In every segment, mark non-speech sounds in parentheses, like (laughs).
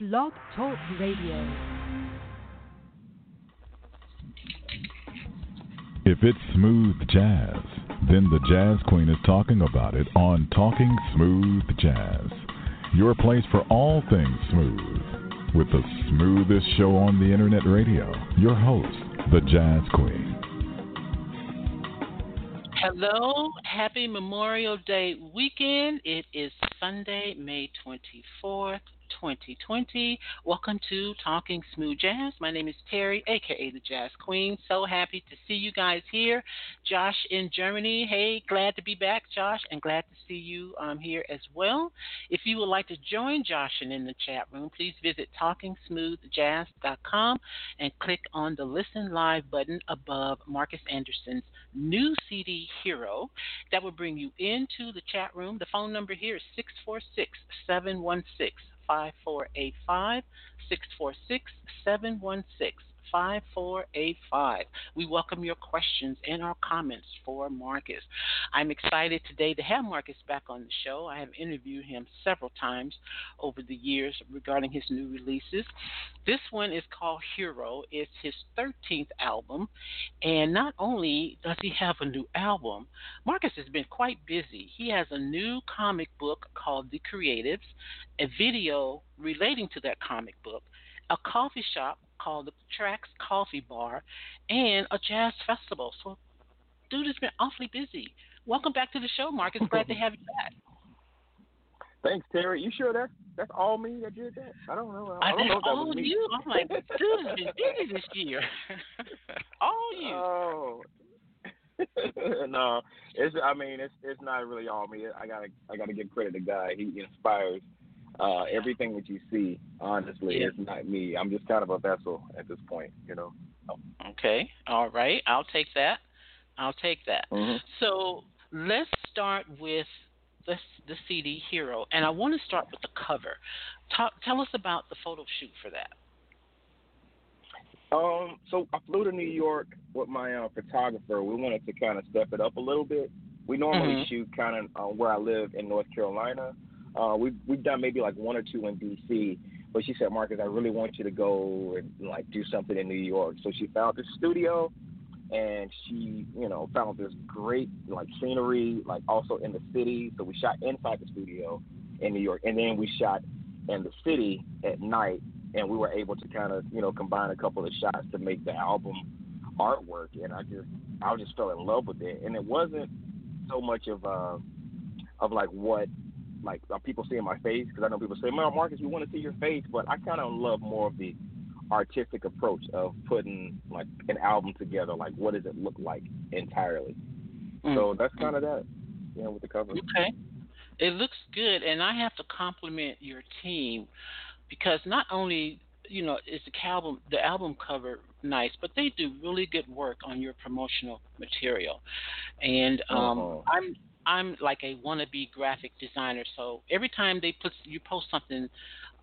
Blog Talk Radio. If it's smooth jazz, then the Jazz Queen is talking about it on Talking Smooth Jazz. Your place for all things smooth. With the smoothest show on the internet radio. Your host, the Jazz Queen. Hello, happy Memorial Day weekend. It is Sunday, May 24th, 2020. Welcome to Talking Smooth Jazz. My name is Terry, aka the Jazz Queen. So happy to see you guys here. Josh in Germany. Hey, glad to be back, Josh, and glad to see you um, here as well. If you would like to join Josh and in the chat room, please visit talkingsmoothjazz.com and click on the Listen Live button above Marcus Anderson's new CD Hero. That will bring you into the chat room. The phone number here is 646 716 5485 646 716 5485. We welcome your questions and our comments for Marcus. I'm excited today to have Marcus back on the show. I have interviewed him several times over the years regarding his new releases. This one is called Hero. It's his 13th album. And not only does he have a new album, Marcus has been quite busy. He has a new comic book called The Creatives, a video relating to that comic book, a coffee shop called the Tracks Coffee Bar, and a jazz festival. So, dude has been awfully busy. Welcome back to the show, Marcus. Glad to have you back. (laughs) Thanks, Terry. You sure that's that's all me that did that? I don't know. I, I don't know if that all was me. you. I'm like, dude (laughs) has been busy this year. (laughs) all you. Oh. no, it's. I mean, it's it's not really all me. I gotta I gotta give credit to God. He inspires uh, everything that you see. Honestly, Yeah. it's not me. I'm just kind of a vessel at this point. You know. Okay. All right. I'll take that. I'll take that. Mhm. So let's start with the, the CD Hero, and I want to start with the cover. Talk, tell us about the photo shoot for that. Um, so I flew to New York with my uh, photographer. We wanted to kind of step it up a little bit. We normally Mhm. shoot kind of uh, where I live in North Carolina. Uh, we've we've done maybe like one or two in DC, but she said, Marcus, I really want you to go and like do something in New York. So she found this studio, and she you know found this great like scenery, like also in the city. So we shot inside the studio in New York, and then we shot in the city at night and we were able to kind of you know combine a couple of shots to make the album artwork and i just i just fell in love with it and it wasn't so much of uh of like what like are people seeing my face because i know people say well marcus we want to see your face but i kind of love more of the artistic approach of putting like an album together like what does it look like entirely so that's kind of that you know with the cover Okay. It looks good, and I have to compliment your team because not only you know is the album the album cover nice, but they do really good work on your promotional material. And um, Uh-huh. I'm I'm like a wannabe graphic designer, so every time they put you post something.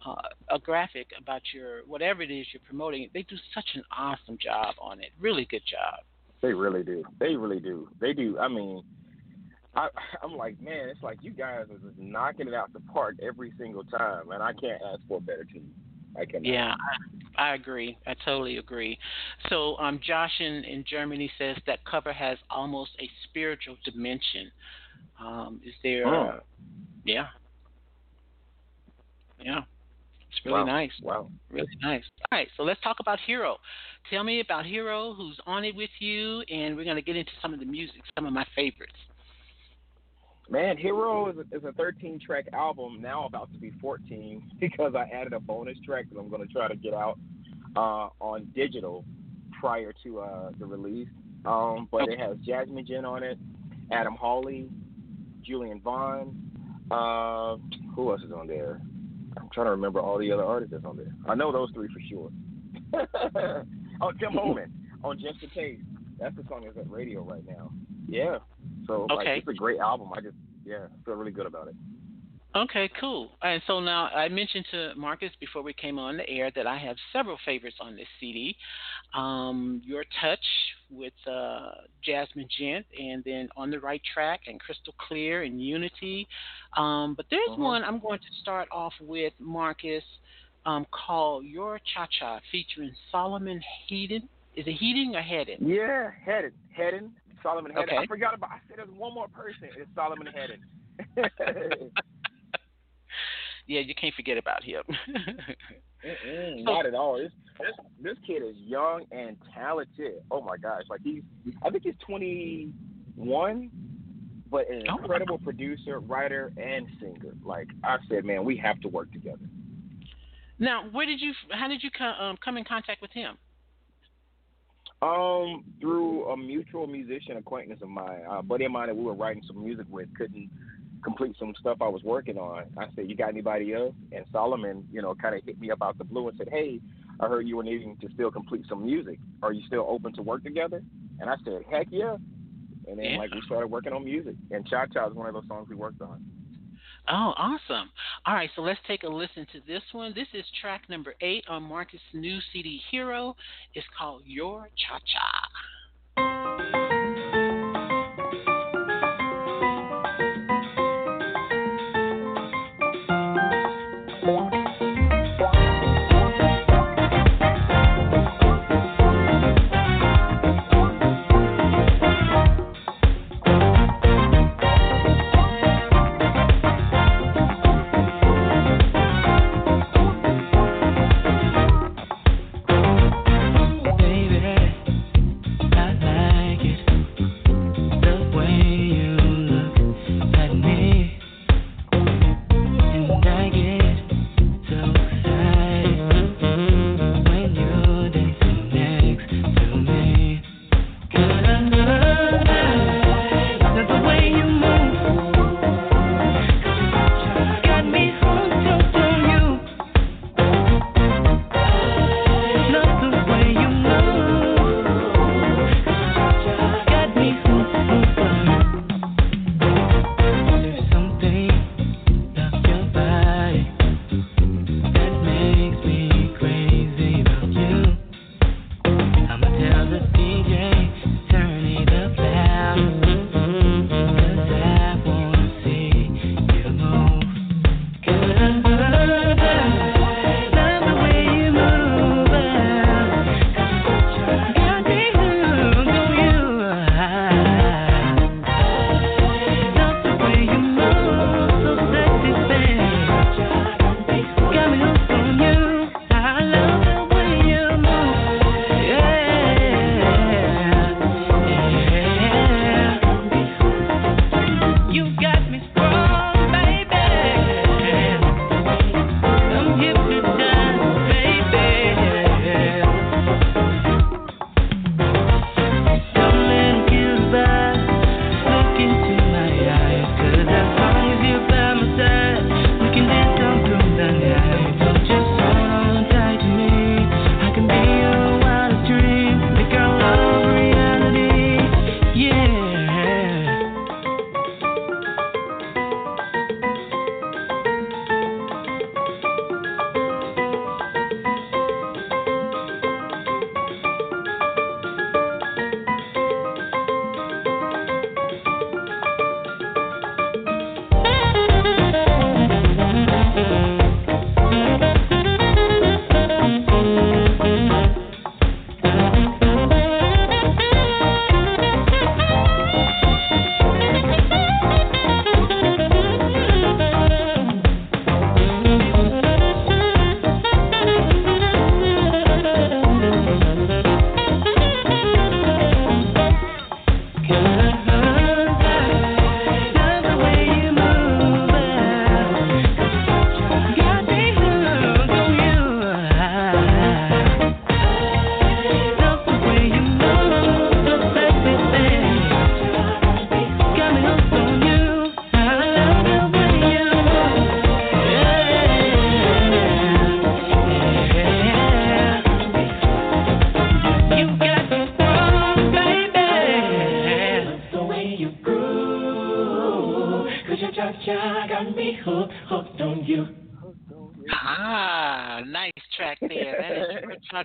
Uh, a graphic about your whatever it is you're promoting, they do such an awesome job on it. Really good job. They really do. They really do. They do. I mean, I, I'm like, man, it's like you guys are just knocking it out the park every single time, and I can't ask for a better team. I cannot. Yeah, I, I agree. I totally agree. So, um, Josh in, in Germany says that cover has almost a spiritual dimension. Um, is there? Oh. yeah, yeah. It's really Wow. nice. Wow. Really nice. All right, so let's talk about Hero. Tell me about Hero, who's on it with you, and we're going to get into some of the music, some of my favorites. Man, Hero is a, is a 13 track album, now about to be 14 (laughs) because I added a bonus track that I'm going to try to get out uh, on digital prior to uh, the release. Um, but it has Jazmin Ghent on it, Adam Hawley, Julian Vaughn. Uh, who else is on there? I'm trying to remember all the other artists that's on there. I know those three for sure. (laughs) oh, Tim (laughs) Bowman on Just a Taste. That's the song that's at radio right now. Yeah. So like, it's a great album. I just yeah feel really good about it. Okay, cool. And so now I mentioned to Marcus before we came on the air that I have several favorites on this CD. Um, Your Touch with uh, Jazmin Ghent, and then On the Right Track and Crystal Clear and Unity. Um, but there's Mhm. one I'm going to start off with, Marcus. um, called Your Cha Cha featuring Solomon Heaton. Is it Heating or Headed? Yeah, Headed. Headed. Solomon Headed. Okay. I forgot about. I said there's one more person. It's Solomon Headed. (laughs) yeah, you can't forget about him. (laughs) Not at all. This, this this kid is young and talented. Oh my gosh! Like he's, I think he's 21, but an Oh. incredible producer, writer, and singer. Like I said, man, we have to work together. now, where did you? How did you come, um, come in contact with him? Um, through a mutual musician acquaintance of mine, a buddy of mine that we were writing some music with, couldn't complete some stuff I was working on. I said, "You got anybody else?" And Solomon, you know, kind of hit me up out the blue and said, "Hey, I heard you were needing to still complete some music. Are you still open to work together?" And I said, "Heck yeah!" And then Yeah. like we started working on music, and Cha Cha is one of those songs we worked on. Oh, awesome. All right, so let's take a listen to this one. This is track number eight on Marcus' new CD, Hero. It's called Your Cha Cha.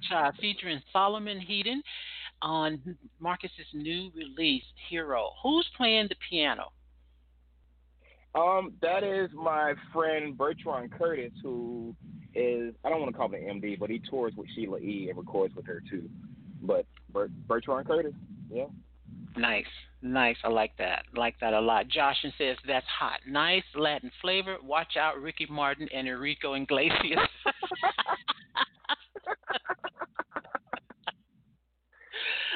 Is Your Cha Cha featuring Solomon Heaton on Marcus's new release, Hero. Who's playing the piano? Um, that is my friend Bertrand Curtis, who is I don't want to call him an MD, but he tours with Sheila E. and records with her too. But Bert, Bertrand Curtis, yeah. Nice, nice. I like that. Like that a lot. Joshin says that's hot. Nice Latin flavor. Watch out, Ricky Martin and Enrico Iglesias. (laughs) (laughs)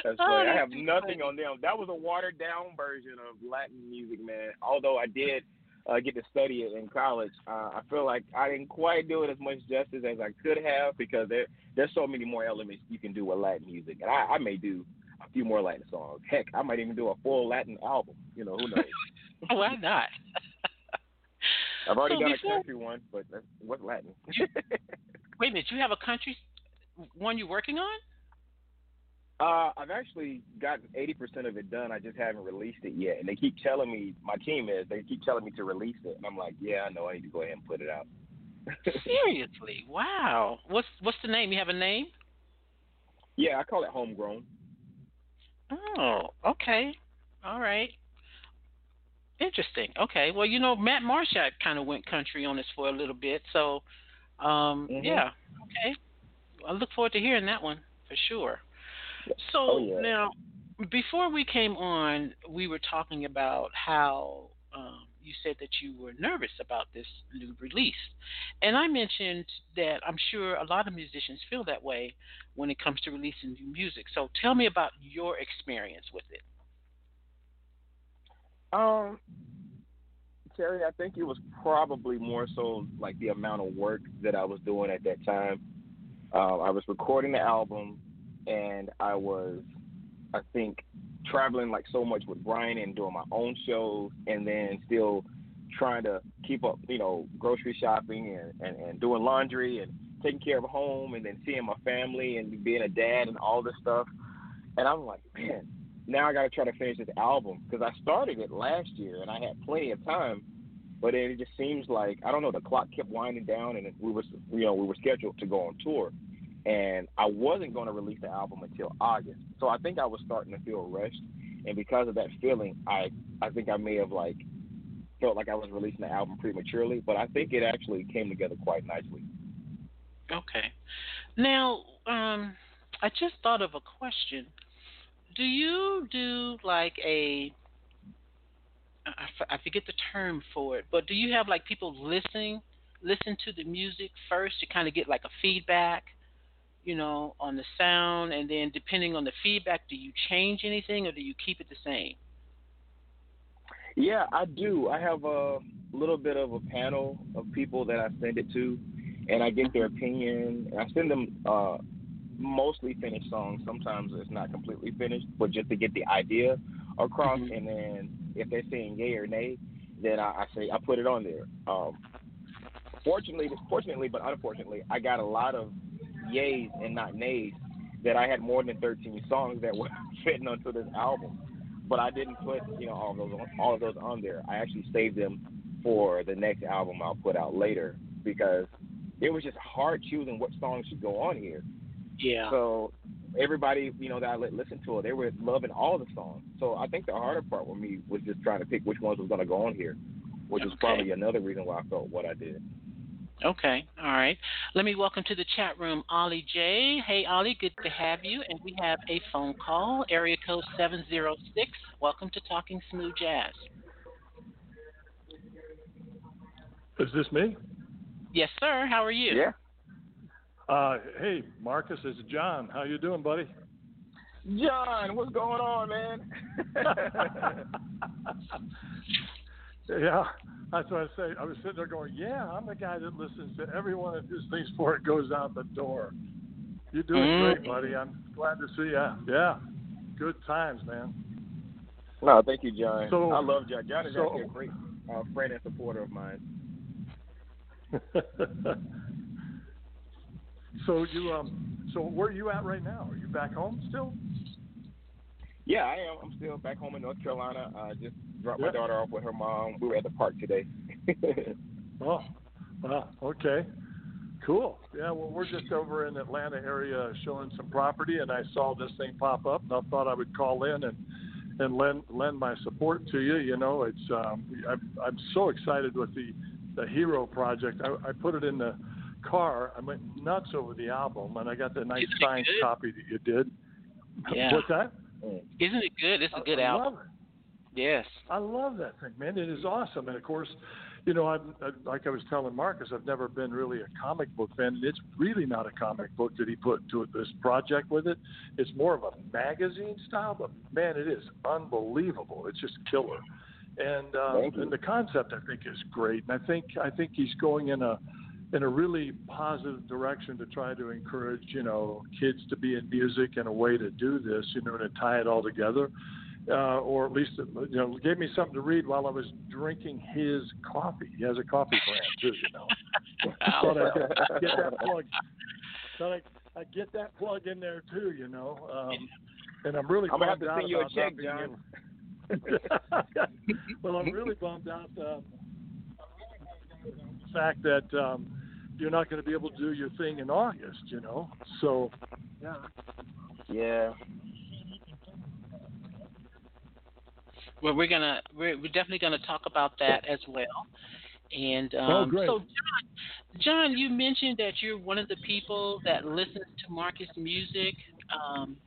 That's Oh. I have nothing funny. on them. That was a watered down version of Latin music, man. Although I did uh, get to study it in college, uh, I feel like I didn't quite do it as much justice as I could have because there there's so many more elements you can do with Latin music, and I, I may do a few more Latin songs. Heck, I might even do a full Latin album. You know, who knows? (laughs) (laughs) Why not? (laughs) I've already So done before- a country one, but that's, what's Latin? Wait a minute. You have a country one you're working on? Uh, I've actually gotten eighty percent of it done. I just haven't released it yet, and they keep telling me my team is they keep telling me to release it, and I'm like, yeah, I know, I need to go ahead and put it out. Seriously? Wow. What's what's the name? You have a name? yeah, I call it homegrown. Oh, okay. All right. Interesting. Okay. Well, you know, Matt Marshak kind of went country on us for a little bit, so um, Mhm. yeah. Okay. I look forward to hearing that one for sure. So Oh, yeah. now, before we came on, we were talking about how um, you said that you were nervous about this new release, and I mentioned that I'm sure a lot of musicians feel that way when it comes to releasing new music. So tell me about your experience with it. Um, Terry, I think it was probably more so like the amount of work that I was doing at that time. Um, I was recording the album, and I was, I think, traveling like so much with Brian and doing my own shows, and then still trying to keep up, you know, grocery shopping and, and, and doing laundry and taking care of home, and then seeing my family and being a dad and all this stuff. And I'm like, man, now I got to try to finish this album because I started it last year and I had plenty of time, but then it just seems like I don't know. The clock kept winding down, and we was you know we were scheduled to go on tour, and I wasn't going to release the album until August. So I think I was starting to feel rushed, and because of that feeling, I I think I may have like felt like I was releasing the album prematurely, but I think it actually came together quite nicely. Okay. Now, um, I just thought of a question. Do you do like a I forget the term for it, but do you have like people listening listen to the music first to kind of get like a feedback, you know, on the sound, and then depending on the feedback, do you change anything or do you keep it the same? Yeah, I do. I have a little bit of a panel of people that I send it to, and I get their opinion. I send them uh, mostly finished songs. Sometimes it's not completely finished, but just to get the idea across. Mhm. And then if they're saying yay or nay, then I, I say I put it on there. Um, fortunately, fortunately, but unfortunately, I got a lot of yays and not nays. That I had more than 13 songs that were (laughs) fitting onto this album but I didn't put you know all of those on, all of those on there. I actually saved them for the next album I'll put out later because it was just hard choosing what songs should go on here. Yeah. So everybody you know that I let listen to it, they were loving all the songs. So I think the harder part with me was just trying to pick which ones was going to go on here, which was probably another reason why I felt what I did. Okay, all right. Let me welcome to the chat room Ollie J. Hey, Ollie, good to have you. And we have a phone call, area code 706. Welcome to Talking Smooth Jazz. Is this me? Yes, sir. How are you? Yeah. Uh, hey, Marcus, it's John. How you doing, buddy? John, what's going on, man? (laughs) (laughs) yeah, that's what I say. I was sitting there going, "Yeah, I'm the guy that listens to every one of his things before it goes out the door." You're doing Mhm. great, buddy. I'm glad to see you. Yeah, good times, man. no, thank you, John. So- I love John. John is so- actually a great uh, friend and supporter of mine. (laughs) so you um, so where are you at right now? Are you back home still? Yeah, I am. I'm still back home in North Carolina. I just dropped my daughter off with her mom. We were at the park today. (laughs) Oh, well, okay. Cool. Yeah, well, we're just over in Atlanta area showing some property, and I saw this thing pop up, and I thought I would call in and and lend lend my support to you. You know, it's um, I'm I'm so excited with the the Hero project. I, I put it in the car. I went nuts over the album, and I got the nice signed copy that you did. Yeah. What's that? Isn't it good? It's a good I, I album. love it. Yes. I love that thing, man. It is awesome. And of course, you know, I'm I, like I was telling Marcus, I've never been really a comic book fan. And it's really not a comic book that he put to this project with it. It's more of a magazine style, but man, it is unbelievable. It's just killer. And uh, and the concept I think is great. And I think I think he's going in a in a really positive direction to try to encourage, you know, kids to be in music and a way to do this, you know, to tie it all together uh, or at least you know gave me something to read while I was drinking his coffee. He has a coffee brand too, you know. (laughs) Thought I'd get, get that plug. Thought I'd, I'd get that plug in there too, you know. Um, and I'm really I'm gonna have to send you a check, John. able- (laughs) well, I'm really bummed out um, the fact that um, you're not going to be able to do your thing in August, you know. So, yeah. Yeah. Well, we're gonna we're, we're definitely gonna talk about that as well. And um, Oh, great. so, John, John, you mentioned that you're one of the people that listens to Marcus music. Um,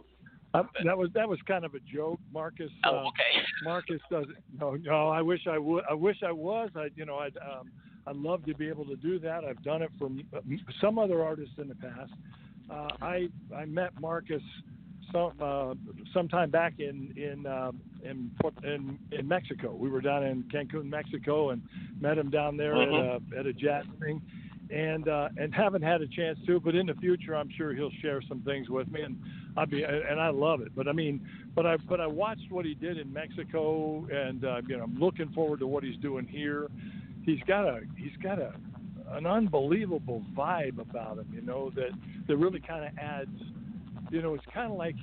I, that was that was kind of a joke, Marcus. oh, uh, okay. (laughs) Marcus doesn't. No, no. I wish I would. I wish I was. I, you know, I'd. Um, I'd love to be able to do that. I've done it for some other artists in the past. Uh, I I met Marcus some uh, sometime back in in, um in in in Mexico. We were down in Cancun, Mexico, and met him down there at a at a jazz thing. And uh, and haven't had a chance to, but in the future, I'm sure he'll share some things with me, and I'd be and I love it. But I mean, but I but I watched what he did in Mexico, and uh, you know I'm looking forward to what he's doing here. He's got a he's got a an unbelievable vibe about him, you know that that really kind of adds. You know, it's kind of like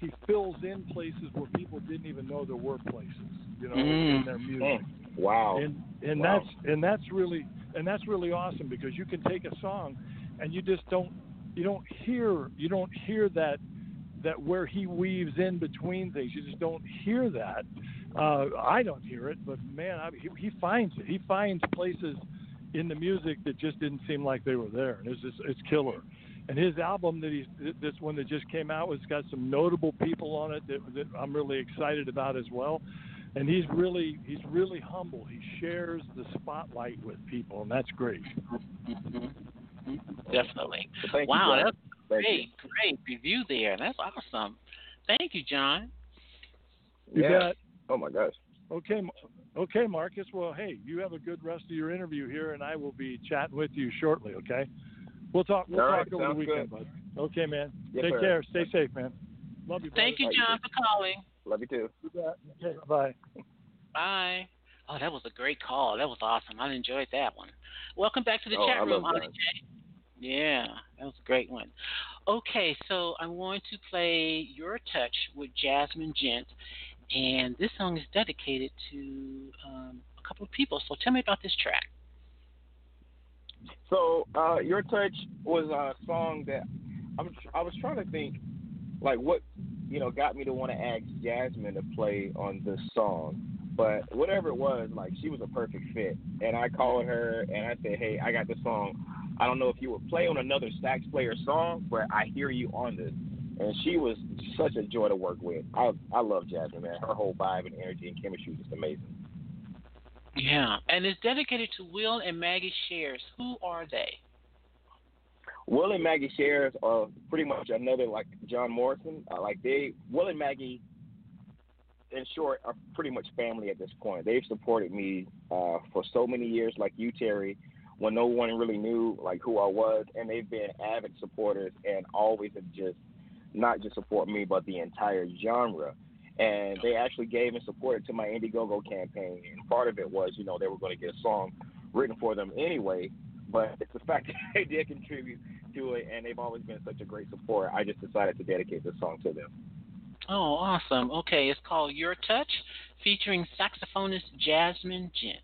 he fills in places where people didn't even know there were places. You know, Mm. in their music Wow. and and Wow. that's and that's really and that's really awesome because you can take a song and you just don't you don't hear you don't hear that that where he weaves in between things you just don't hear that uh i don't hear it but man I, he, he finds it he finds places in the music that just didn't seem like they were there and it's just it's killer and his album that he's this one that just came out has got some notable people on it that, that i'm really excited about as well and he's really he's really humble. He shares the spotlight with people, and that's great. Definitely. So thank wow, you, that's Thank great, great review there. That's awesome. Thank you, John. You Yeah. bet. Oh my gosh. Okay, okay, Marcus. Well, hey, you have a good rest of your interview here, and I will be chatting with you shortly. Okay. We'll talk. We'll All talk right, over the weekend, good. bud. Okay, man. Yes, Take sir. care. Stay safe, man. Love you. Thank you, Thank you. John, for calling. Love you too. Okay. Bye. Bye. Oh, that was a great call. That was awesome. I enjoyed that one. Welcome back to the Oh, chat I room, love J. Yeah, that was a great one. Okay, so I'm going to play Your Touch with Jazmin Ghent, and this song is dedicated to um, a couple of people. So tell me about this track. So, uh, Your Touch was a song that I'm, I was trying to think, like, what, you know, got me to want to ask Jazmin to play on this song. But whatever it was, like, she was a perfect fit. And I called her and I said, hey, I got this song. I don't know if you would play on another sax player song, but I hear you on this. And she was such a joy to work with. I I love Jazmin, man. Her whole vibe and energy and chemistry is just amazing. Yeah, and it's dedicated to Will and Maggie Shares. Who are they? Will and Maggie shares are pretty much another like John Morrison. Uh, like they, Will and Maggie, in short, are pretty much family at this point. They've supported me uh, for so many years, like you, Terry, when no one really knew like who I was, and they've been avid supporters and always have just not just support me, but the entire genre. And they actually gave and supported to my Indiegogo campaign, and part of it was, you know, they were going to get a song written for them anyway. But it's the fact (laughs) that they did contribute to it, and they've always been such a great support. I just decided to dedicate this song to them. Oh, awesome. Okay, it's called Your Touch, featuring saxophonist Jazmin Ghent.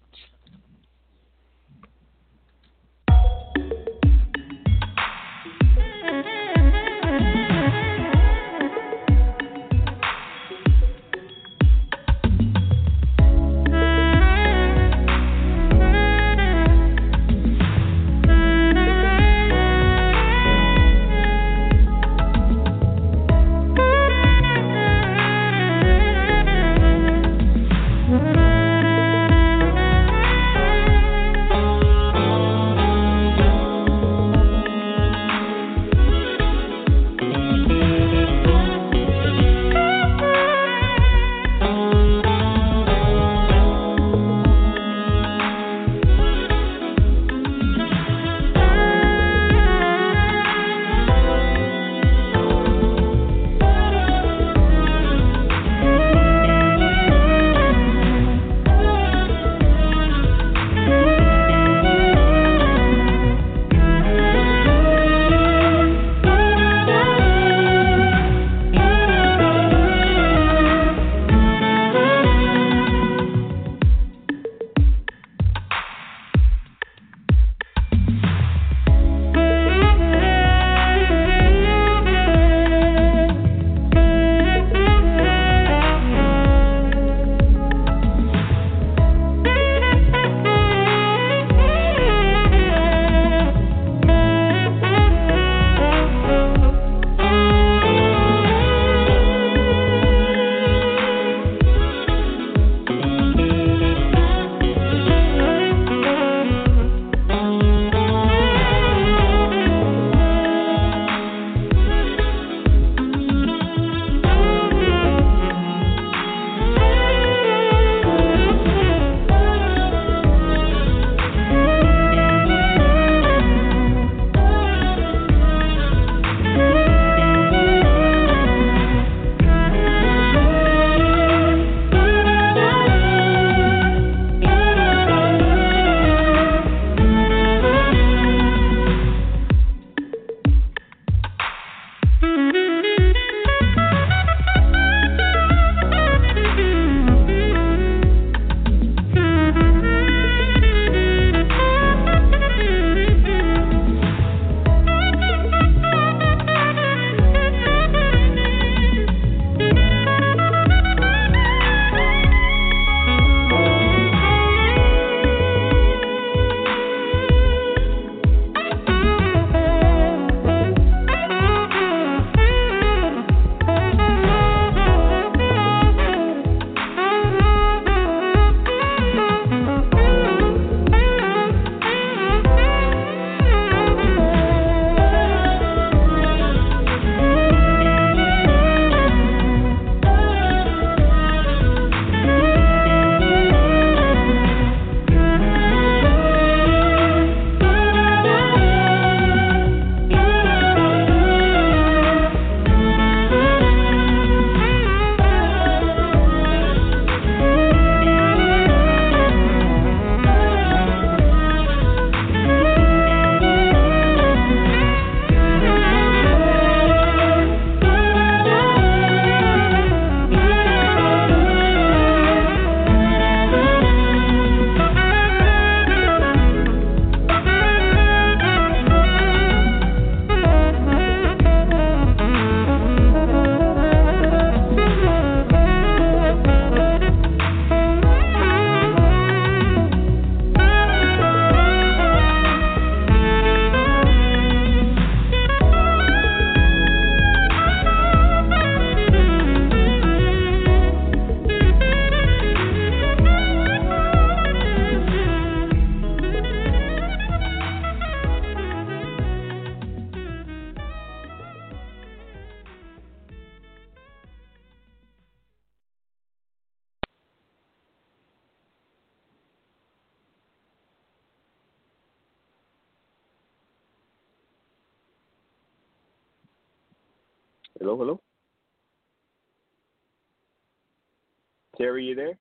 Terry, you there?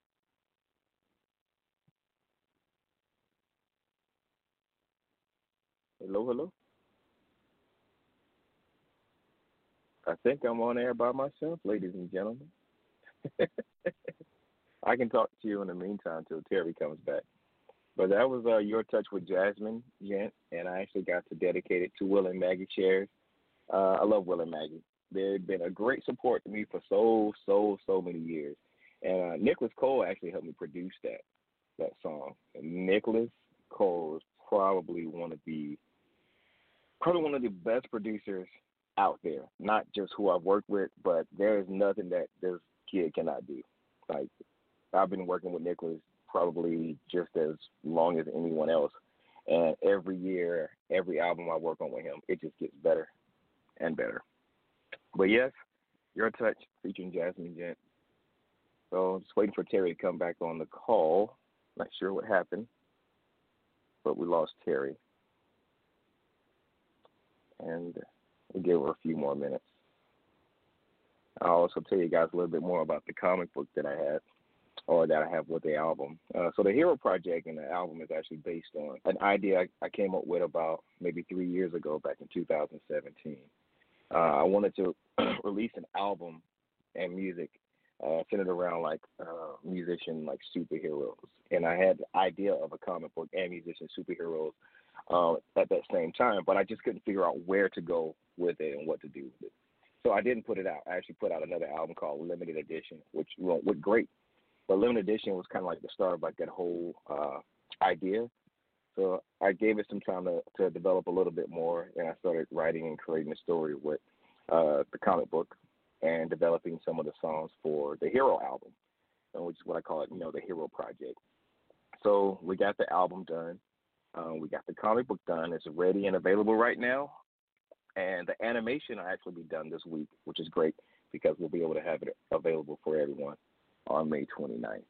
Hello, hello. I think I'm on air by myself, ladies and gentlemen. (laughs) I can talk to you in the meantime till Terry comes back. But that was uh, your touch with Jazmin Ghent, and I actually got to dedicate it to Will and Maggie Chairs. Uh, I love Will and Maggie. They've been a great support to me for so, so, so many years. And uh, Nicholas Cole actually helped me produce that that song. And Nicholas Cole is probably one of the probably one of the best producers out there. Not just who I've worked with, but there is nothing that this kid cannot do. Like I've been working with Nicholas probably just as long as anyone else. And every year, every album I work on with him, it just gets better and better. But yes, Your Touch featuring Jazmin Ghent. So just waiting for Terry to come back on the call. Not sure what happened, but we lost Terry. And we gave her a few more minutes. I'll also tell you guys a little bit more about the comic book that I had or that I have with the album. Uh, so the Hero Project and the album is actually based on an idea I, I came up with about maybe three years ago, back in 2017. Uh, I wanted to (clears throat) release an album and music uh, centered around like uh, musician like superheroes, and I had the idea of a comic book and musician superheroes uh, at that same time, but I just couldn't figure out where to go with it and what to do with it. So I didn't put it out. I actually put out another album called Limited Edition, which went great. But Limited Edition was kind of like the start of like that whole uh, idea. So I gave it some time to, to develop a little bit more, and I started writing and creating a story with uh, the comic book and developing some of the songs for the Hero album, uh, which is what I call it, you know, the Hero Project. So we got the album done. Uh, we got the comic book done. It's ready and available right now. And the animation will actually be done this week, which is great because we'll be able to have it available for everyone on May 29th.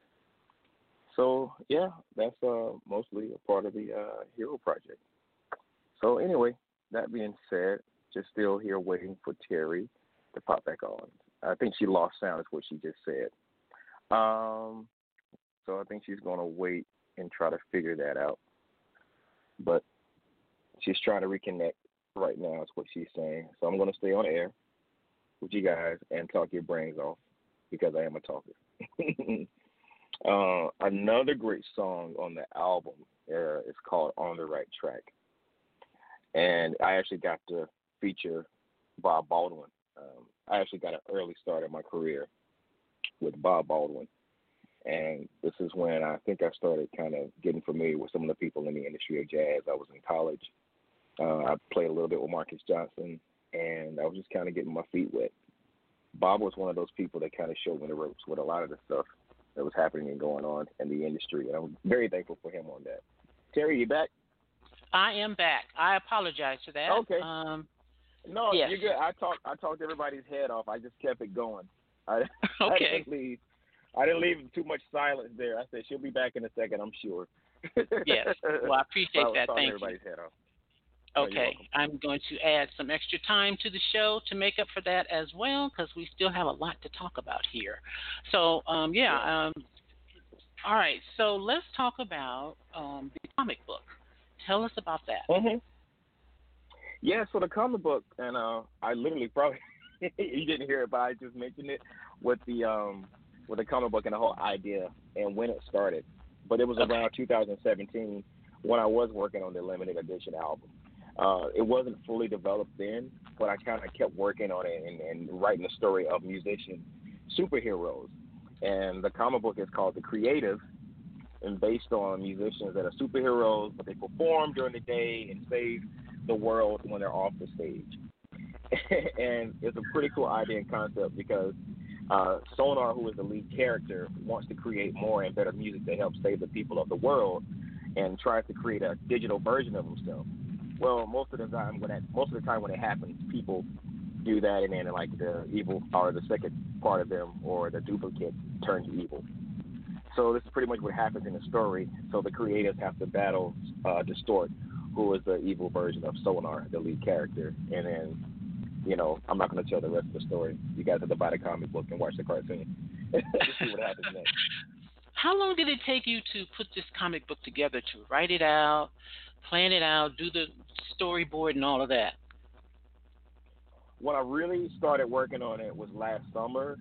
So yeah, that's uh, mostly a part of the uh, Hero Project. So anyway, that being said, just still here waiting for Terry to pop back on. I think she lost sound, is what she just said. Um, so I think she's going to wait and try to figure that out. But she's trying to reconnect right now, is what she's saying. So I'm going to stay on air with you guys and talk your brains off because I am a talker. (laughs) uh, another great song on the album uh, is called On the Right Track. And I actually got to feature Bob Baldwin. Um, I actually got an early start in my career with Bob Baldwin. And this is when I think I started kind of getting familiar with some of the people in the industry of jazz. I was in college. Uh, I played a little bit with Marcus Johnson, and I was just kind of getting my feet wet. Bob was one of those people that kind of showed me the ropes with a lot of the stuff that was happening and going on in the industry. And I'm very thankful for him on that. Terry, you back? I am back. I apologize for that. Okay. Um, no, yes. you're good. I talked. I talked everybody's head off. I just kept it going. (laughs) I, I didn't leave. I didn't leave too much silence there. I said she'll be back in a second. I'm sure. (laughs) yes. Well, I appreciate I that. Thank you. everybody's head off. Okay. I'm going to add some extra time to the show to make up for that as well, because we still have a lot to talk about here. So, um, yeah, um, all right. So let's talk about um, the comic book. Tell us about that. Mm-hmm. Yeah, so the comic book, and uh, I literally probably (laughs) you didn't hear it, but I just mentioned it with the um with the comic book and the whole idea and when it started. But it was Okay. around 2017 when I was working on the limited edition album. Uh, it wasn't fully developed then, but I kind of kept working on it and, and writing the story of musician superheroes. And the comic book is called The Creative, and based on musicians that are superheroes, but they perform during the day and save the world when they're off the stage. (laughs) and it's a pretty cool idea and concept because uh, Sonar, who is the lead character, wants to create more and better music to help save the people of the world, and tries to create a digital version of himself. Well, most of the time when that, most of the time when it happens, people do that, and then like the evil or the second part of them or the duplicate turns evil. So this is pretty much what happens in the story. So the creators have to battle uh, Distort, who is the evil version of Sonar, the lead character, and then you know, I'm not going to tell the rest of the story. You guys have to buy the comic book and watch the cartoon (laughs) to see what happens next. (laughs) How long did it take you to put this comic book together, to write it out, plan it out, do the storyboard, and all of that? When I really started working on it was last summer.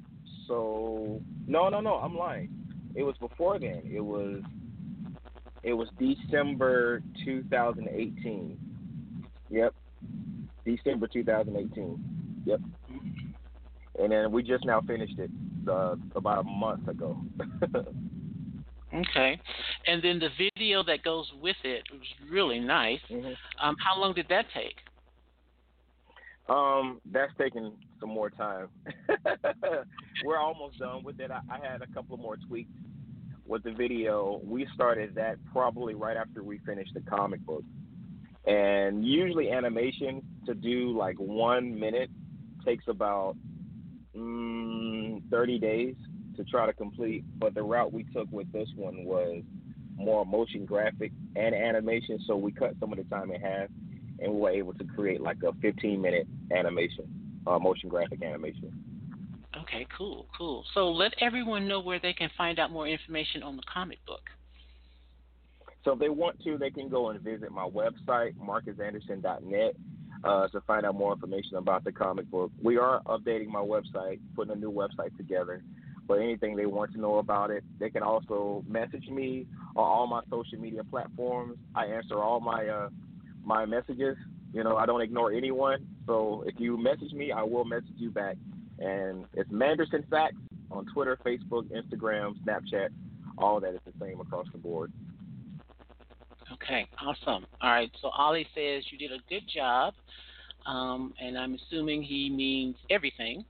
So no, no, no, I'm lying. It was before then. It was it was December 2018. Yep. December 2018. Yep. And then we just now finished it uh, about a month ago. (laughs) okay. And then the video that goes with it was really nice. Mhm. Um, how long did that take? Um, that's taking some more time. (laughs) We're almost done with it. I, I had a couple more tweaks with the video. We started that probably right after we finished the comic book. And usually animation to do like one minute takes about mm, 30 days to try to complete. But the route we took with this one was more motion graphic and animation. So we cut some of the time in half and we were able to create like a 15 minute animation, uh, motion graphic animation. Okay, cool, cool. So let everyone know where they can find out more information on the comic book. So if they want to, they can go and visit my website, marcusanderson.net, uh, to find out more information about the comic book. We are updating my website, putting a new website together. But anything they want to know about it, they can also message me on all my social media platforms. I answer all my uh, my messages. You know, I don't ignore anyone. So if you message me, I will message you back. And it's Manderson Sax on Twitter, Facebook, Instagram, Snapchat. All that is the same across the board. Okay, awesome. All right, so Ollie says you did a good job, um, and I'm assuming he means everything.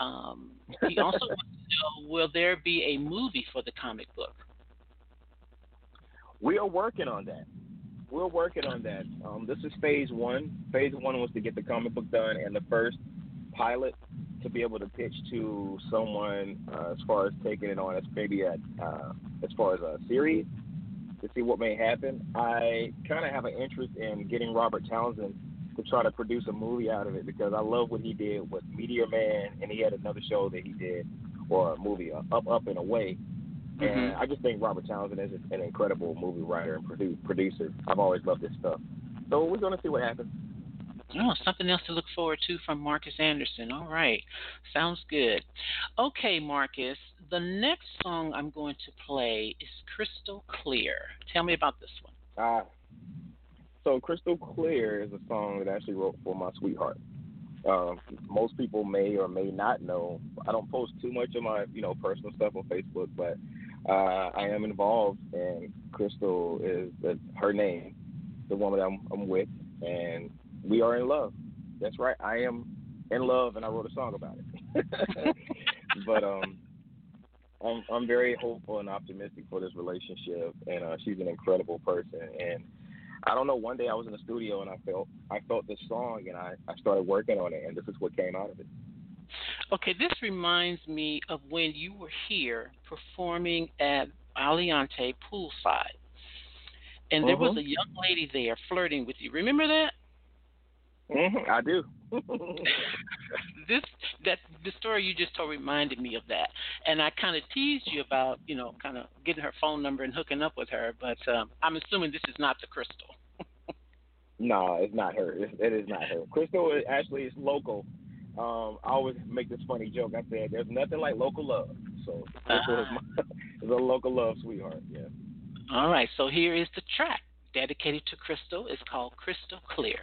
Um, he (laughs) also wants to know will there be a movie for the comic book? We are working on that. We're working on that. Um, this is phase one. Phase one was to get the comic book done, and the first pilot to be able to pitch to someone uh, as far as taking it on as maybe a, uh, as far as a series to see what may happen. I kind of have an interest in getting Robert Townsend to try to produce a movie out of it because I love what he did with Meteor Man, and he had another show that he did or a movie, uh, Up Up and Away. And Mhm. I just think Robert Townsend is an incredible movie writer and produ- producer. I've always loved his stuff. So we're going to see what happens. Oh, something else to look forward to from Marcus Anderson. All right. Sounds good. Okay, Marcus, the next song I'm going to play is Crystal Clear. Tell me about this one. Ah, so Crystal Clear is a song that I actually wrote for my sweetheart. Um, most people may or may not know. I don't post too much of my, you know, personal stuff on Facebook, but uh, I am involved, and Crystal is the, her name, the woman I'm, I'm with, and we are in love. That's right, I am in love, and I wrote a song about it. (laughs) but um, I'm I'm very hopeful and optimistic for this relationship, and uh, she's an incredible person. And I don't know, one day I was in the studio and I felt I felt this song, and I I started working on it, and this is what came out of it. Okay, this reminds me of when you were here performing at Aliante Poolside. And there was Mhm. a young lady there flirting with you. Remember that? Hmm I do. (laughs) this that the story you just told reminded me of that, and I kind of teased you about you know kind of getting her phone number and hooking up with her, but um, I'm assuming this is not the crystal. (laughs) no, it's not her. It, it is not her. Crystal is, actually is local. Um, I always make this funny joke. I said, "There's nothing like local love." So Crystal is, Ah. my, (laughs) is a local love sweetheart. Yeah. All right, so here is the track dedicated to Crystal. It's called Crystal Clear.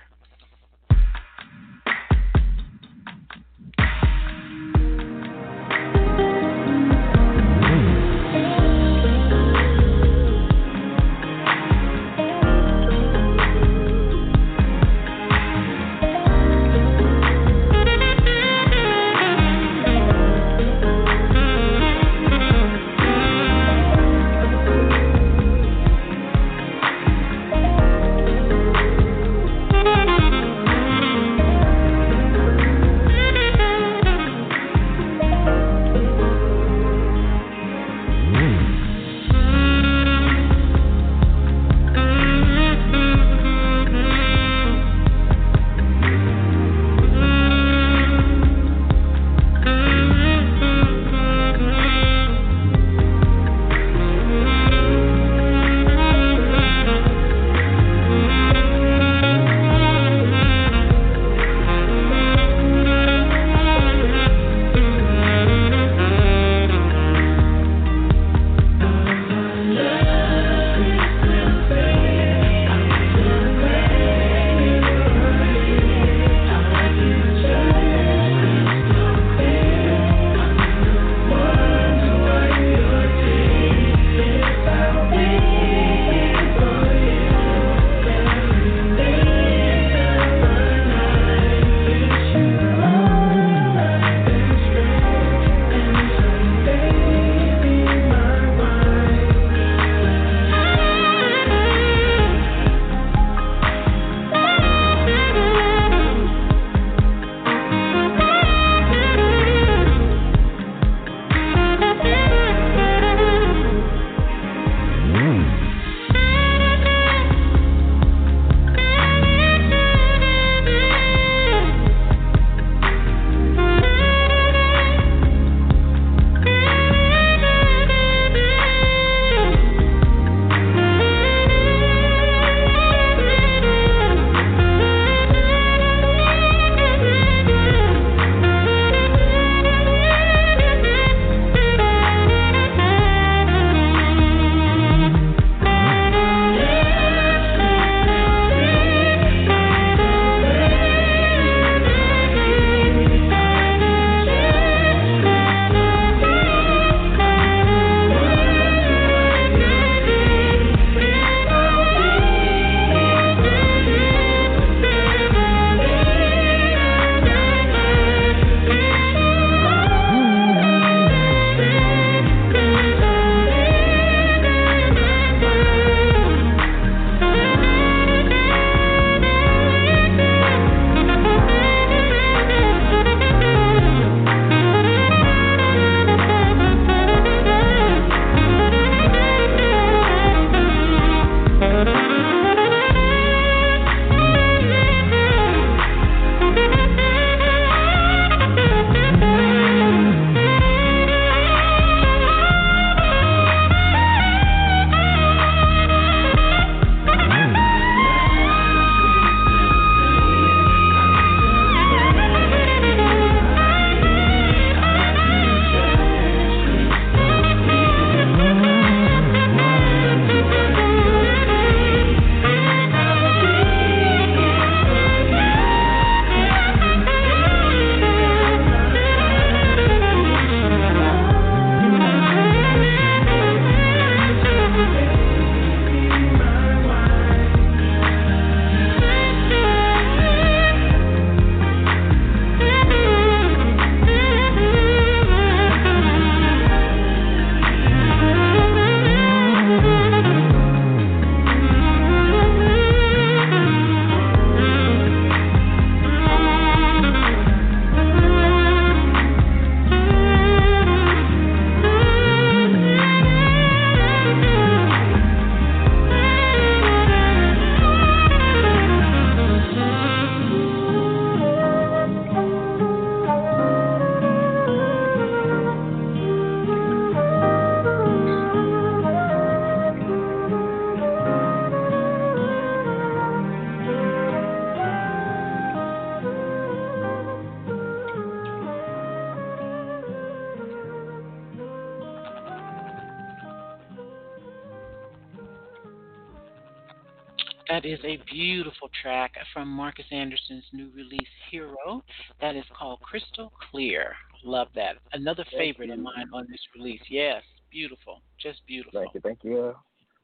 That is a beautiful track from Marcus Anderson's new release, Hero. That is called Crystal Clear. Love that. Another favorite of mine on this release. Yes, beautiful. Just beautiful. Thank you, thank you.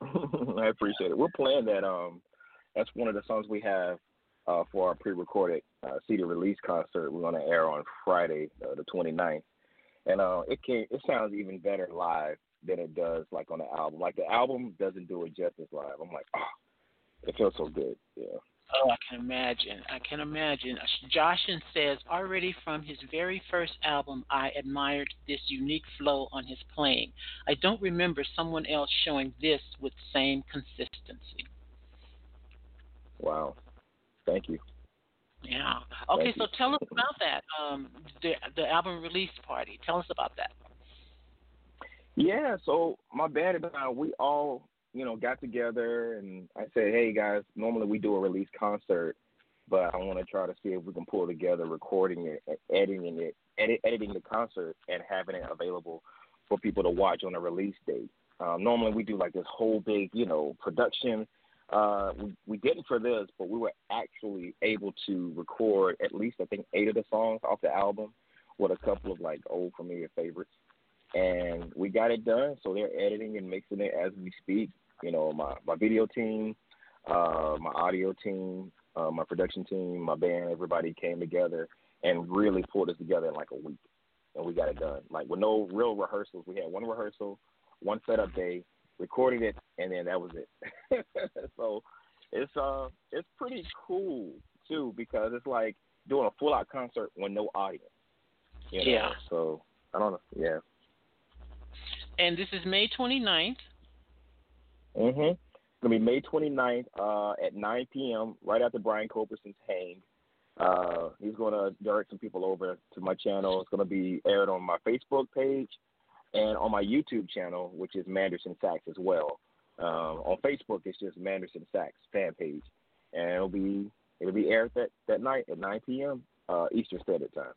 (laughs) I appreciate it. We're playing that. Um, that's one of the songs we have uh, for our pre-recorded uh, CD release concert. We're going to air on Friday, uh, the 29th, and uh, it can it sounds even better live than it does like on the album. Like the album doesn't do it justice live. I'm like, oh, it feels so good. Yeah. Oh, I can imagine. I can imagine. Joshin says already from his very first album, I admired this unique flow on his playing. I don't remember someone else showing this with same consistency. Wow. Thank you. Yeah. Okay, Thank so you. tell us (laughs) about that. Um, the the album release party. Tell us about that. Yeah, so my band and I, we all, you know, got together and I said, hey guys, normally we do a release concert, but I want to try to see if we can pull together recording it, and editing it, edit, editing the concert, and having it available for people to watch on a release date. Um, normally we do like this whole big, you know, production. Uh, we, we didn't for this, but we were actually able to record at least I think eight of the songs off the album with a couple of like old familiar favorites and we got it done. So they're editing and mixing it as we speak. You know, my my video team, uh, my audio team, uh, my production team, my band, everybody came together and really pulled us together in like a week, and we got it done. Like with no real rehearsals. We had one rehearsal, one setup day, recording it, and then that was it. (laughs) so it's uh it's pretty cool too because it's like doing a full out concert with no audience. You know? Yeah. So I don't know. Yeah. And this is May 29th. Mm-hmm. It's gonna be May 29th uh, at 9 p.m. right after Brian Culbertson's hang. Uh, he's gonna direct some people over to my channel. It's gonna be aired on my Facebook page and on my YouTube channel, which is Manderson Sax as well. Um, on Facebook, it's just Manderson Sax fan page, and it'll be it'll be aired that that night at 9 p.m. Uh, Eastern Standard Time.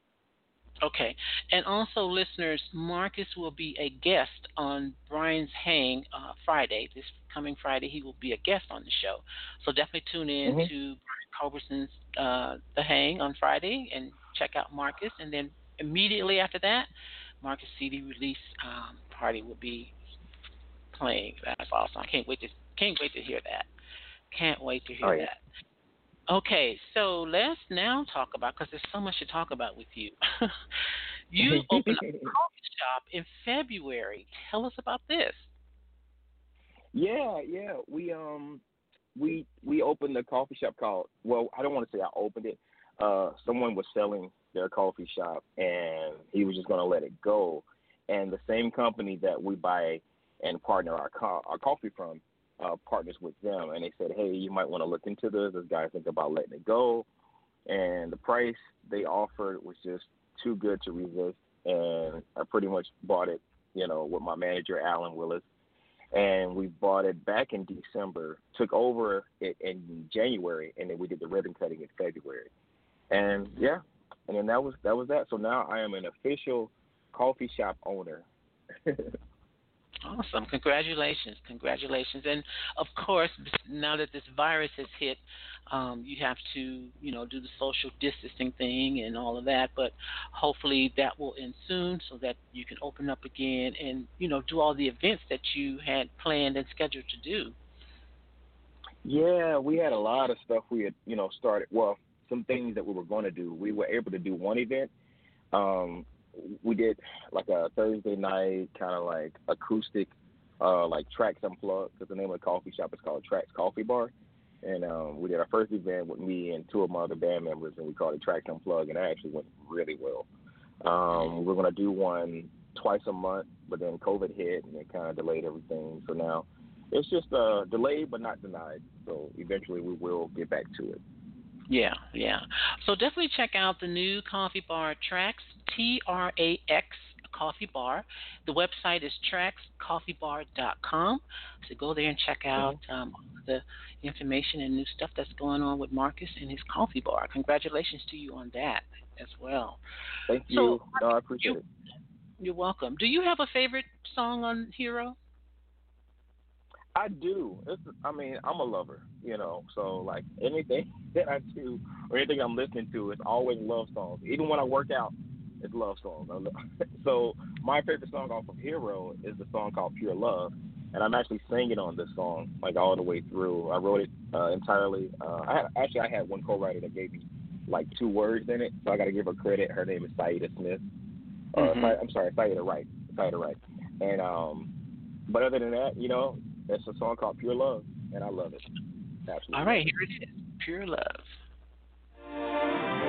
Okay. And also, listeners, Marcus will be a guest on Brian's Hang uh, Friday. This coming Friday, he will be a guest on the show. So definitely tune in Mhm. to Brian Culbertson's uh, The Hang on Friday and check out Marcus. And then immediately after that, Marcus CD release um, party will be playing. That's awesome. I can't wait to can't wait to hear that. Can't wait to hear Oh, yeah. that. Okay, so let's now talk about because there's so much to talk about with you. (laughs) you (laughs) opened a coffee shop in February. Tell us about this. Yeah, yeah. We um we we opened a coffee shop called well, I don't want to say I opened it. Uh someone was selling their coffee shop and he was just gonna let it go. And the same company that we buy and partner our co- our coffee from uh partners with them and they said, Hey, you might want to look into this. This guy think about letting it go and the price they offered was just too good to resist and I pretty much bought it, you know, with my manager Alan Willis and we bought it back in December. Took over it in January, and then we did the ribbon cutting in February. And yeah, and then that was that was that. So now I am an official coffee shop owner. (laughs) Awesome. Congratulations. Congratulations. And of course, now that this virus has hit, um, you have to, you know, do the social distancing thing and all of that. But hopefully that will end soon so that you can open up again and, you know, do all the events that you had planned and scheduled to do. Yeah, we had a lot of stuff we had, you know, started. Well, some things that we were going to do. We were able to do one event. Um, we did like a Thursday night kind of like acoustic, uh, like Trax Unplugged, because the name of the coffee shop is called Trax Coffee Bar. And um, we did our first event with me and two of my other band members, and we called it Trax Unplugged, and it actually went really well. Um, we're going to do one twice a month, but then COVID hit and it kind of delayed everything. So now it's just uh, delayed but not denied. So eventually we will get back to it. Yeah, yeah. So definitely check out the new coffee bar Trax, T R A X Coffee Bar. The website is traxcoffeebar.com. So go there and check out um, the information and new stuff that's going on with Marcus and his coffee bar. Congratulations to you on that as well. Thank So, you. no, I appreciate it. You're welcome. Do you have a favorite song on Hero? I do. It's, I mean, I'm a lover, you know. So like anything (laughs) that I do or anything I'm listening to, it's always love songs. Even when I work out, it's love songs. (laughs) so my favorite song off of Hero is the song called Pure Love, and I'm actually singing on this song like all the way through. I wrote it uh, entirely. Uh, I had actually I had one co-writer that gave me like two words in it, so I got to give her credit. Her name is Saida Smith. Uh, mm-hmm. I'm sorry, Saida Wright. Saida Wright. And um, but other than that, you know, it's a song called Pure Love, and I love it. Absolutely. All right, here it is, Pure Love.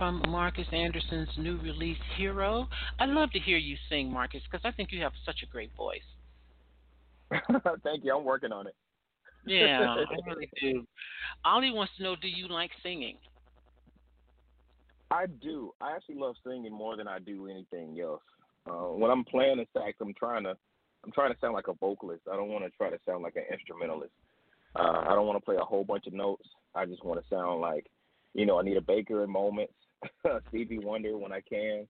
From Marcus Anderson's new release, Hero. I'd love to hear you sing, Marcus, because I think you have such a great voice. (laughs) Thank you. I'm working on it. yeah, (laughs) I really do. Ollie wants to know do you like singing? I do. I actually love singing more than I do anything else. Uh, when I'm playing the sax, I'm trying to I'm trying to sound like a vocalist. I don't want to try to sound like an instrumentalist. Uh, I don't want to play a whole bunch of notes. I just want to sound like, you know, Anita Baker in moments, (laughs) Stevie Wonder when I can,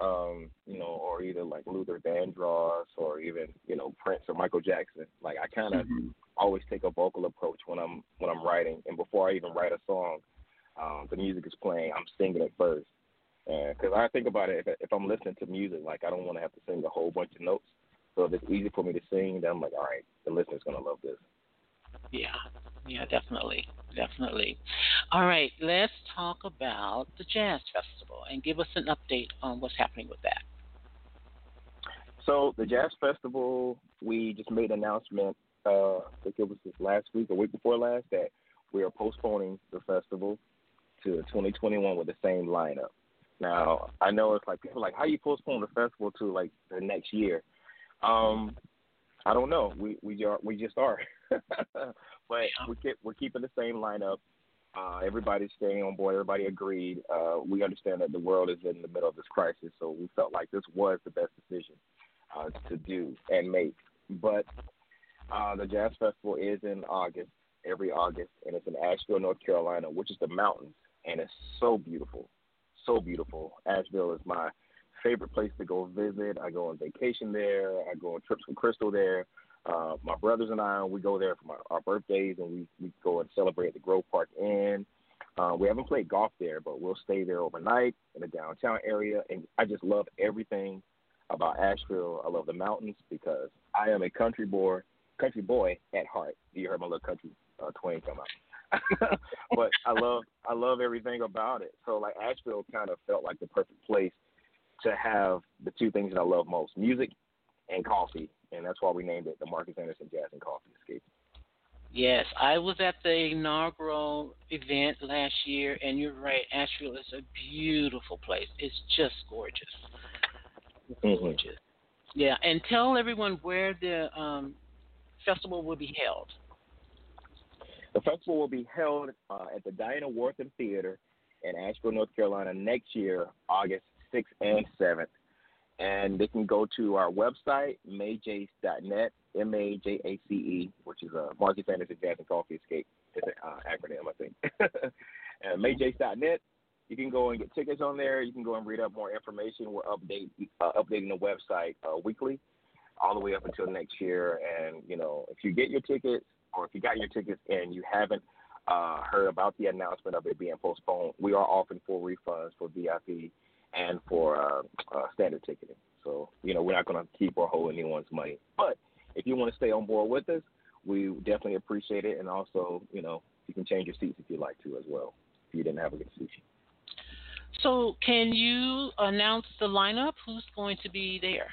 um, you know, or either like Luther Vandross or even you know Prince or Michael Jackson. Like I kind of Mhm. always take a vocal approach when I'm when I'm writing, and before I even write a song, um, the music is playing, I'm singing it first. Because I think about it, if, if I'm listening to music, like I don't want to have to sing a whole bunch of notes. So if it's easy for me to sing, then I'm like, all right, the listener's gonna love this. Yeah, yeah, definitely, definitely. All right, let's talk about the Jazz Festival and give us an update on what's happening with that. So the Jazz Festival, we just made an announcement. Uh, I think it was last week or week before last that we are postponing the festival to 2021 with the same lineup. Now I know it's like people like how you postpone the festival to like the next year. Um, I don't know. We we are we just are, (laughs) (laughs) but we keep, we're keeping the same lineup. Uh, everybody's staying on board. Everybody agreed. Uh, we understand that the world is in the middle of this crisis, so we felt like this was the best decision uh, to do and make. But uh, the Jazz Festival is in August, every August, and it's in Asheville, North Carolina, which is the mountains, and it's so beautiful, so beautiful. Asheville is my favorite place to go visit. I go on vacation there. I go on trips with Crystal there. Uh, my brothers and I, we go there for my, our birthdays, and we, we go and celebrate at the Grove Park Inn. Uh, we haven't played golf there, but we'll stay there overnight in the downtown area. And I just love everything about Asheville. I love the mountains because I am a country boy, country boy at heart. You heard my little country uh, twang come out. (laughs) but I love I love everything about it. So like Asheville kind of felt like the perfect place to have the two things that I love most: music and coffee. And that's why we named it the Marcus Anderson Jazz and Coffee Escape. Yes, I was at the inaugural event last year, and you're right. Asheville is a beautiful place. It's just gorgeous. Mhm. gorgeous. Yeah, and tell everyone where the um, festival will be held. The festival will be held uh, at the Diana Wortham Theater in Asheville, North Carolina next year, August 6th and 7th. And they can go to our website, majace.net, M A J A C E, which is a Marcus Anderson Jazz and Coffee Escape. An uh, acronym, I think. (laughs) and majace.net. You can go and get tickets on there. You can go and read up more information. We're update, uh, updating the website uh, weekly, all the way up until next year. And you know, if you get your tickets, or if you got your tickets and you haven't uh, heard about the announcement of it being postponed, we are offering full refunds for VIP and for uh, uh, standard ticketing. So you know, we're not going to keep or hold anyone's money. But if you want to stay on board with us, we definitely appreciate it. And also, you know, you can change your seats if you'd like to as well. If you didn't have a good seat. So, can you announce the lineup? Who's going to be there?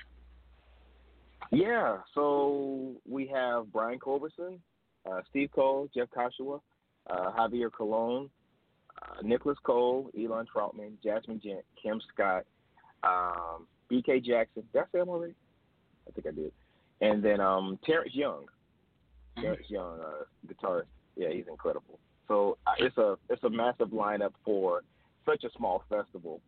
Yeah, so we have Brian Culbertson, uh, Steve Cole, Jeff Kashiwa, uh, Javier Colon, uh, Nicholas Cole, Elan Trotman, Jazmin Ghent, Kim Scott, um, BK Jackson. Did I say him already? I think I did. And then um, Terrence Young. Terrence Young, uh, guitarist. Yeah, he's incredible. So uh, it's a it's a massive lineup for such a small festival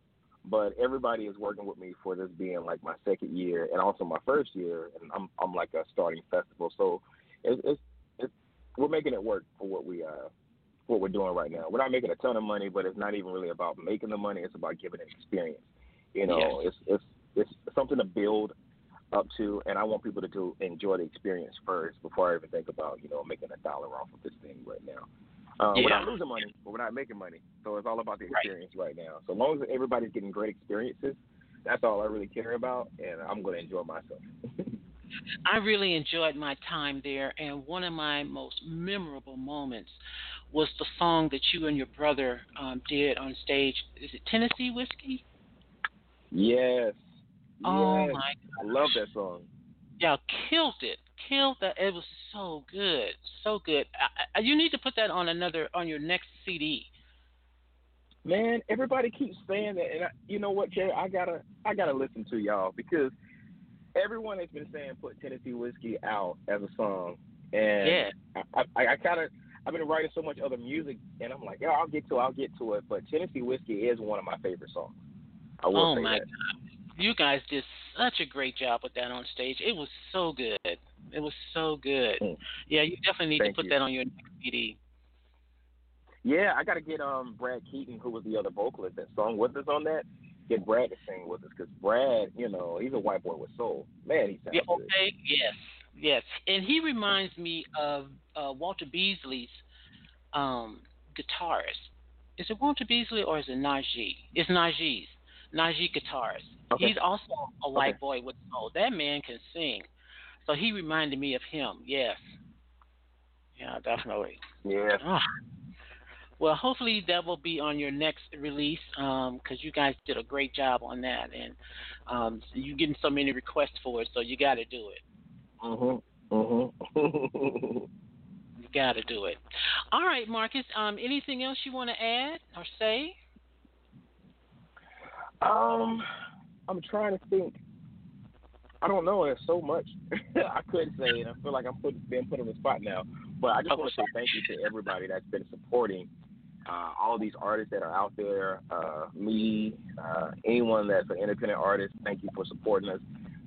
but everybody is working with me for this being like my second year and also my first year, and I'm I'm like a starting festival, so it's it's, it's we're making it work for what we uh what we're doing right now. We're not making a ton of money, but it's not even really about making the money. It's about giving an experience. You know, Yes. it's it's it's something to build up to, and I want people to do enjoy the experience first before I even think about you know making a dollar off of this thing right now. Uh, We're not losing money, but we're not making money. So it's all about the Right. experience right, now. So long as everybody's getting great experiences, that's all I really care about, and I'm going to enjoy myself. (laughs) I really enjoyed my time there, and one of my most memorable moments was the song that you and your brother um, did on stage. Is it Tennessee Whiskey? yes. Oh yes. my! I love that song. Y'all killed it, killed that. It was so good, so good. I, I, you need to put that on another on your next CD. Man, everybody keeps saying that, and I, you know what, Jay? I gotta, I gotta listen to y'all because everyone has been saying put Tennessee whiskey out as a song, and Yeah. I, I, I kind of, I've been writing so much other music, and I'm like, yeah, I'll get to it, I'll get to it. But Tennessee Whiskey is one of my favorite songs. I will oh say my that. God. You guys did such a great job with that on stage. It was so good. It was so good. Mm. Yeah, you definitely need Thank to put you. that on your next CD. Yeah, I got to get um Brad Keaton, who was the other vocalist that sung with us on that. Get Brad to sing with us because Brad, you know, he's a white boy with soul. Man, he sounds Yeah, good. okay, yes, yes. And he reminds me of uh, Walter Beasley's um, guitarist. Is it Walter Beasley or is it Najee? It's Najee's. Najee guitarist. Okay. He's also a white Okay. boy with soul. That man can sing. So he reminded me of him, yes. Yeah, definitely. Yeah. Ah. Well, hopefully that will be on your next release because you guys did a great job on that, and um, you're getting so many requests for it, so you got to do it. Mhm. Mhm. (laughs) You got to do it. All right, Marcus. Um, anything else you want to add or say? um, I'm trying to think. I don't know. There's so much (laughs) I could say, and I feel like I'm put, being put on the spot now. But I just want to say thank you to everybody that's been supporting uh, all these artists that are out there. Uh, me, uh, anyone that's an independent artist. Thank you for supporting us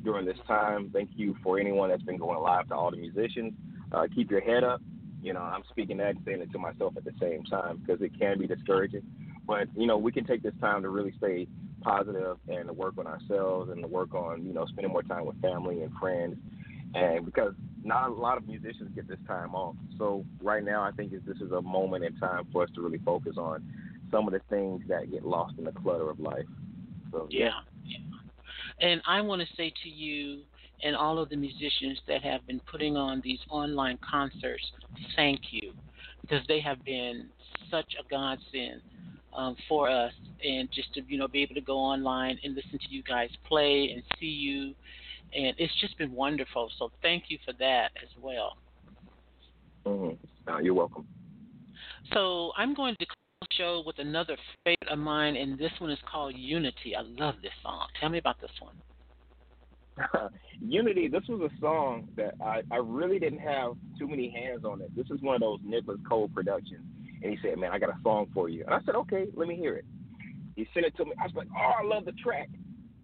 during this time. Thank you for anyone that's been going live to all the musicians. Uh, keep your head up. You know, I'm speaking that saying it to myself at the same time because it can be discouraging. But you know, we can take this time to really stay positive and to work on ourselves and to work on you know spending more time with family and friends. And because not a lot of musicians get this time off, so right now I think this is a moment in time for us to really focus on some of the things that get lost in the clutter of life. So Yeah. And I want to say to you and all of the musicians that have been putting on these online concerts, thank you, because they have been such a godsend um, for us, and just to you know be able to go online and listen to you guys play and see you, and it's just been wonderful. So thank you for that as well. mhm. Uh, you're welcome. So I'm going to show with another favorite of mine, and this one is called Unity. I love this song. Tell me about this one. (laughs) Unity, this was a song that I, I really didn't have too many hands on it. This is one of those Nicholas Cole productions. And he said, Man, I got a song for you. And I said, Okay, let me hear it. He sent it to me. I was like, Oh, I love the track.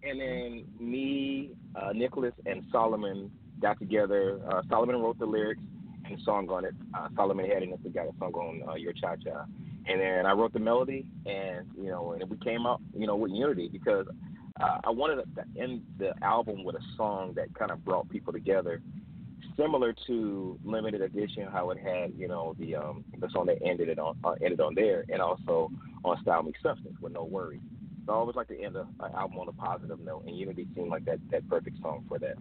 And then me, uh, Nicholas, and Solomon got together. Uh, Solomon wrote the lyrics and song on it. Uh, Solomon had it, and we got a song on uh, Your Cha Cha. And then I wrote the melody, and you know, and we came out, you know, with Unity because uh, I wanted to end the album with a song that kind of brought people together, similar to Limited Edition, how it had you know the um, the song that ended it on uh, ended on there, and also on Style Meets Substance with No Worries. So I always like to end an album on a positive note, and Unity seemed like that that perfect song for that.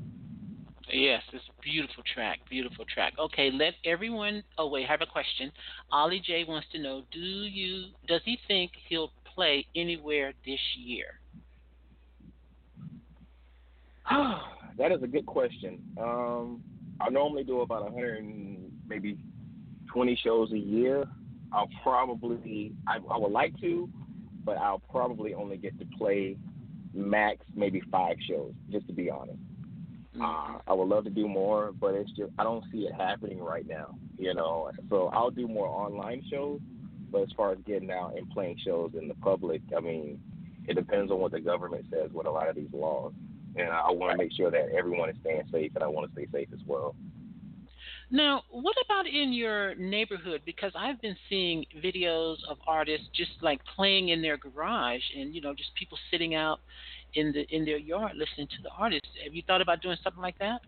Yes, it's a beautiful track, beautiful track. Okay, let everyone. Oh wait, I have a question. Ollie J wants to know: Do you? Does he think he'll play anywhere this year? (sighs) that is a good question. Um, I normally do about 100 and maybe 20 shows a year. I'll probably, I, I would like to, but I'll probably only get to play max maybe five shows, just to be honest. Uh, I would love to do more, but it's just I don't see it happening right now. You know, so I'll do more online shows. But as far as getting out and playing shows in the public, I mean, it depends on what the government says with a lot of these laws. And I want to make sure that everyone is staying safe, and I want to stay safe as well. Now, what about in your neighborhood? Because I've been seeing videos of artists just like playing in their garage, and you know, just people sitting out in the in their yard listening to the artists. Have you thought about doing something like that?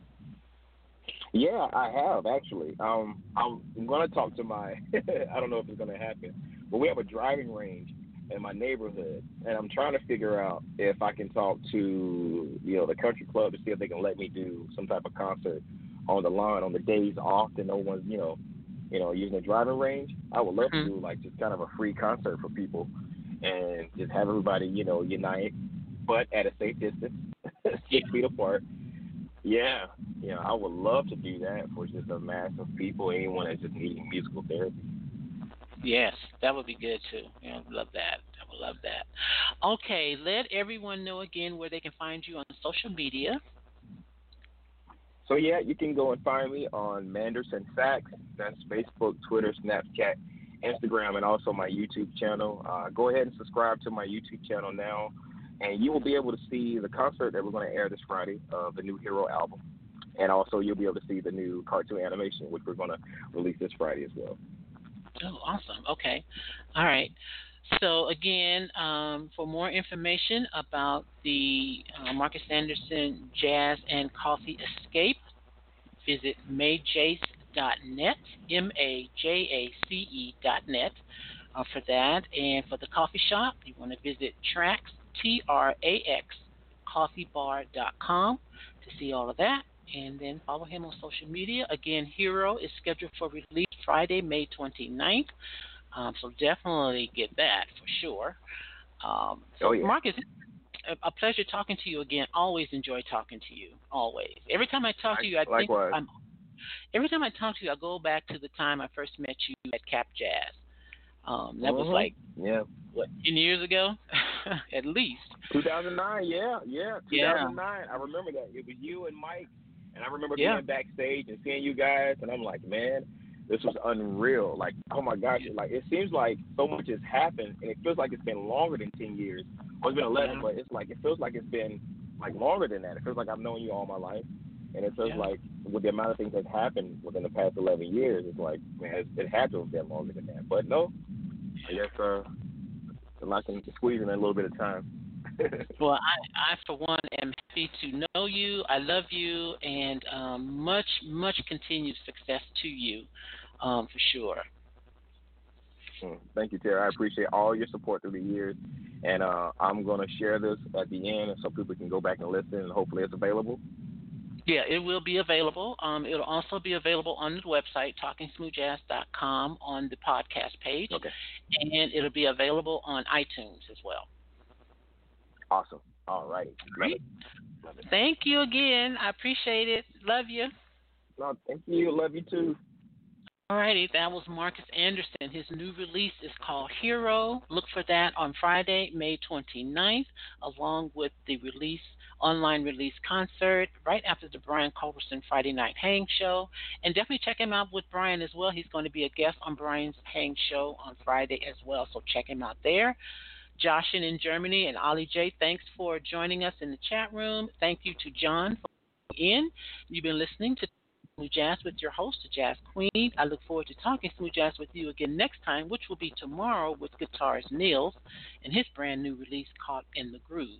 Yeah, I have actually. Um, I'm going to talk to my. (laughs) I don't know if it's going to happen, but we have a driving range in my neighborhood, and I'm trying to figure out if I can talk to you know the country club to see if they can let me do some type of concert on the lawn on the days off that no one's you know you know using the driving range. I would love Mhm. to do like just kind of a free concert for people, and just have everybody you know unite, but at a safe distance, (laughs) six feet apart. Yeah, you know, I would love to do that for just a mass of people, anyone that's just needing musical therapy. Yes, that would be good too. Yeah, I love that. I would love that. Okay, let everyone know again where they can find you on social media. so yeah, you can go and find me on Manderson Sax. That's Facebook, Twitter, Snapchat, Instagram, and also my YouTube channel. Uh, go ahead and subscribe to my YouTube channel now, and you will be able to see the concert that we're going to air this Friday of the new Hero album. And also, you'll be able to see the new cartoon animation, which we're going to release this Friday as well. Oh, awesome. Okay. All right. So, again, um, for more information about the uh, Marcus Anderson Jazz and Coffee Escape, visit majace.net, M A J A C E dot net uh, for that. And for the coffee shop, you want to visit Trax, T R A X, coffeebar.com to see all of that. And then follow him on social media. Again, Hero is scheduled for release Friday, May 29th. Um, so definitely get that for sure. Um, so Oh, yeah. Marcus, a- a pleasure talking to you again. Always enjoy talking to you. Always. Every time I talk to you, I think Likewise. I'm. Every time I talk to you, I go back to the time I first met you at Cap Jazz. Um, that was Mhm. like Yeah. what ten years ago, (laughs) at least. 2009, yeah, yeah, Yeah. 2009. I remember that. It was you and Mike, and I remember Yeah. being backstage and seeing you guys, and I'm like, man, this was unreal. Like, oh my gosh, like it seems like so much has happened, and it feels like it's been longer than 10 years. Well, it's been 11, Yeah. but it's like it feels like it's been like longer than that. It feels like I've known you all my life, and it feels Yeah. like with the amount of things that happened within the past 11 years, it's like man, it, it had to have been longer than that. But no, I guess uh, I can squeeze in a little bit of time. (laughs) Well, I, I for one am happy to know you. I love you, and um, much, much continued success to you, um, for sure. Mm, Thank you, Terry. I appreciate all your support through the years. And uh, I'm going to share this at the end so people can go back and listen, and hopefully it's available. Yeah, it will be available. Um, it'll also be available on the website, talkingsmoothjazz.com, on the podcast page, Okay. and it'll be available on iTunes as well. Awesome. All righty. Great. Love it. Thank you again. I appreciate it. Love you. No, thank you. Love you too. Alrighty, that was Marcus Anderson. His new release is called Hero. Look for that on Friday, May 29th, along with the release online release concert right after the Brian Culbertson Friday Night Hang Show. And definitely check him out with Brian as well. He's going to be a guest on Brian's Hang Show on Friday as well, so check him out there. Joshin in Germany and Ollie J, thanks for joining us in the chat room. Thank you to John for in. You've been listening to Smooth Jazz with your host, Jazz Queen. I look forward to talking Smooth Jazz with you again next time, which will be tomorrow with guitarist Nils and his brand new release called In the Groove.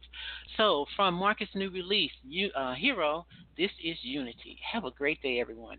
So, from Marcus' new release, you, uh, Hero, this is Unity. Have a great day, everyone.